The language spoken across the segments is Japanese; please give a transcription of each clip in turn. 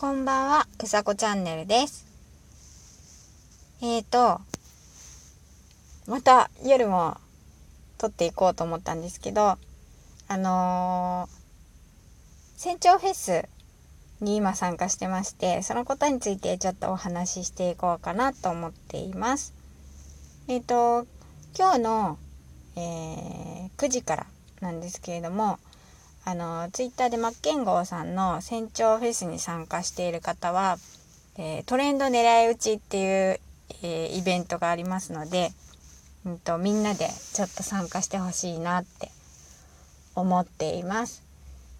こんばんは、うさこチャンネルです。えーと、また夜も撮っていこうと思ったんですけど、あのー、船長フェスに今参加してまして、そのことについてちょっとお話ししていこうかなと思っています。えっ、ー、と、今日の、えー、9時からなんですけれども、あのツイッターでマッケンゴーさんの船長フェスに参加している方は、えー、トレンド狙い撃ちっていう、えー、イベントがありますので、うんと、みんなでちょっと参加してほしいなって思っています。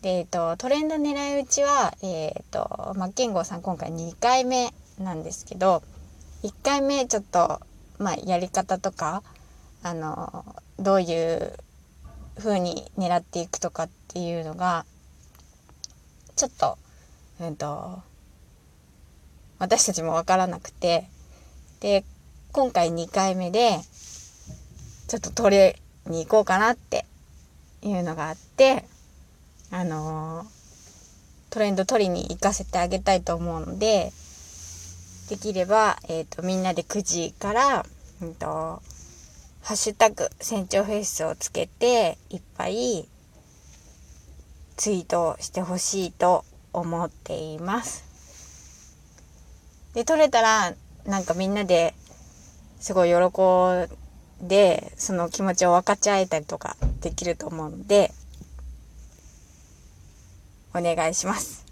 で、えっ、ー、と、トレンド狙い撃ちは、えっ、と、マッケンゴーさん今回2回目なんですけど、1回目ちょっと、まあ、やり方とか、あの、どういう風に狙っていくとかっていうのがちょっと,、うんと、私たちも分からなくてで今回2回目でちょっとトレに行こうかなっていうのがあってあのトレンド取りに行かせてあげたいと思うのでできれば、えーと、みんなで9時から、うんとハッシュタグ船長フェイスをつけていっぱいツイートしてほしいと思っています。で、撮れたらなんかみんなですごい喜んでその気持ちを分かち合えたりとかできると思うのでお願いします。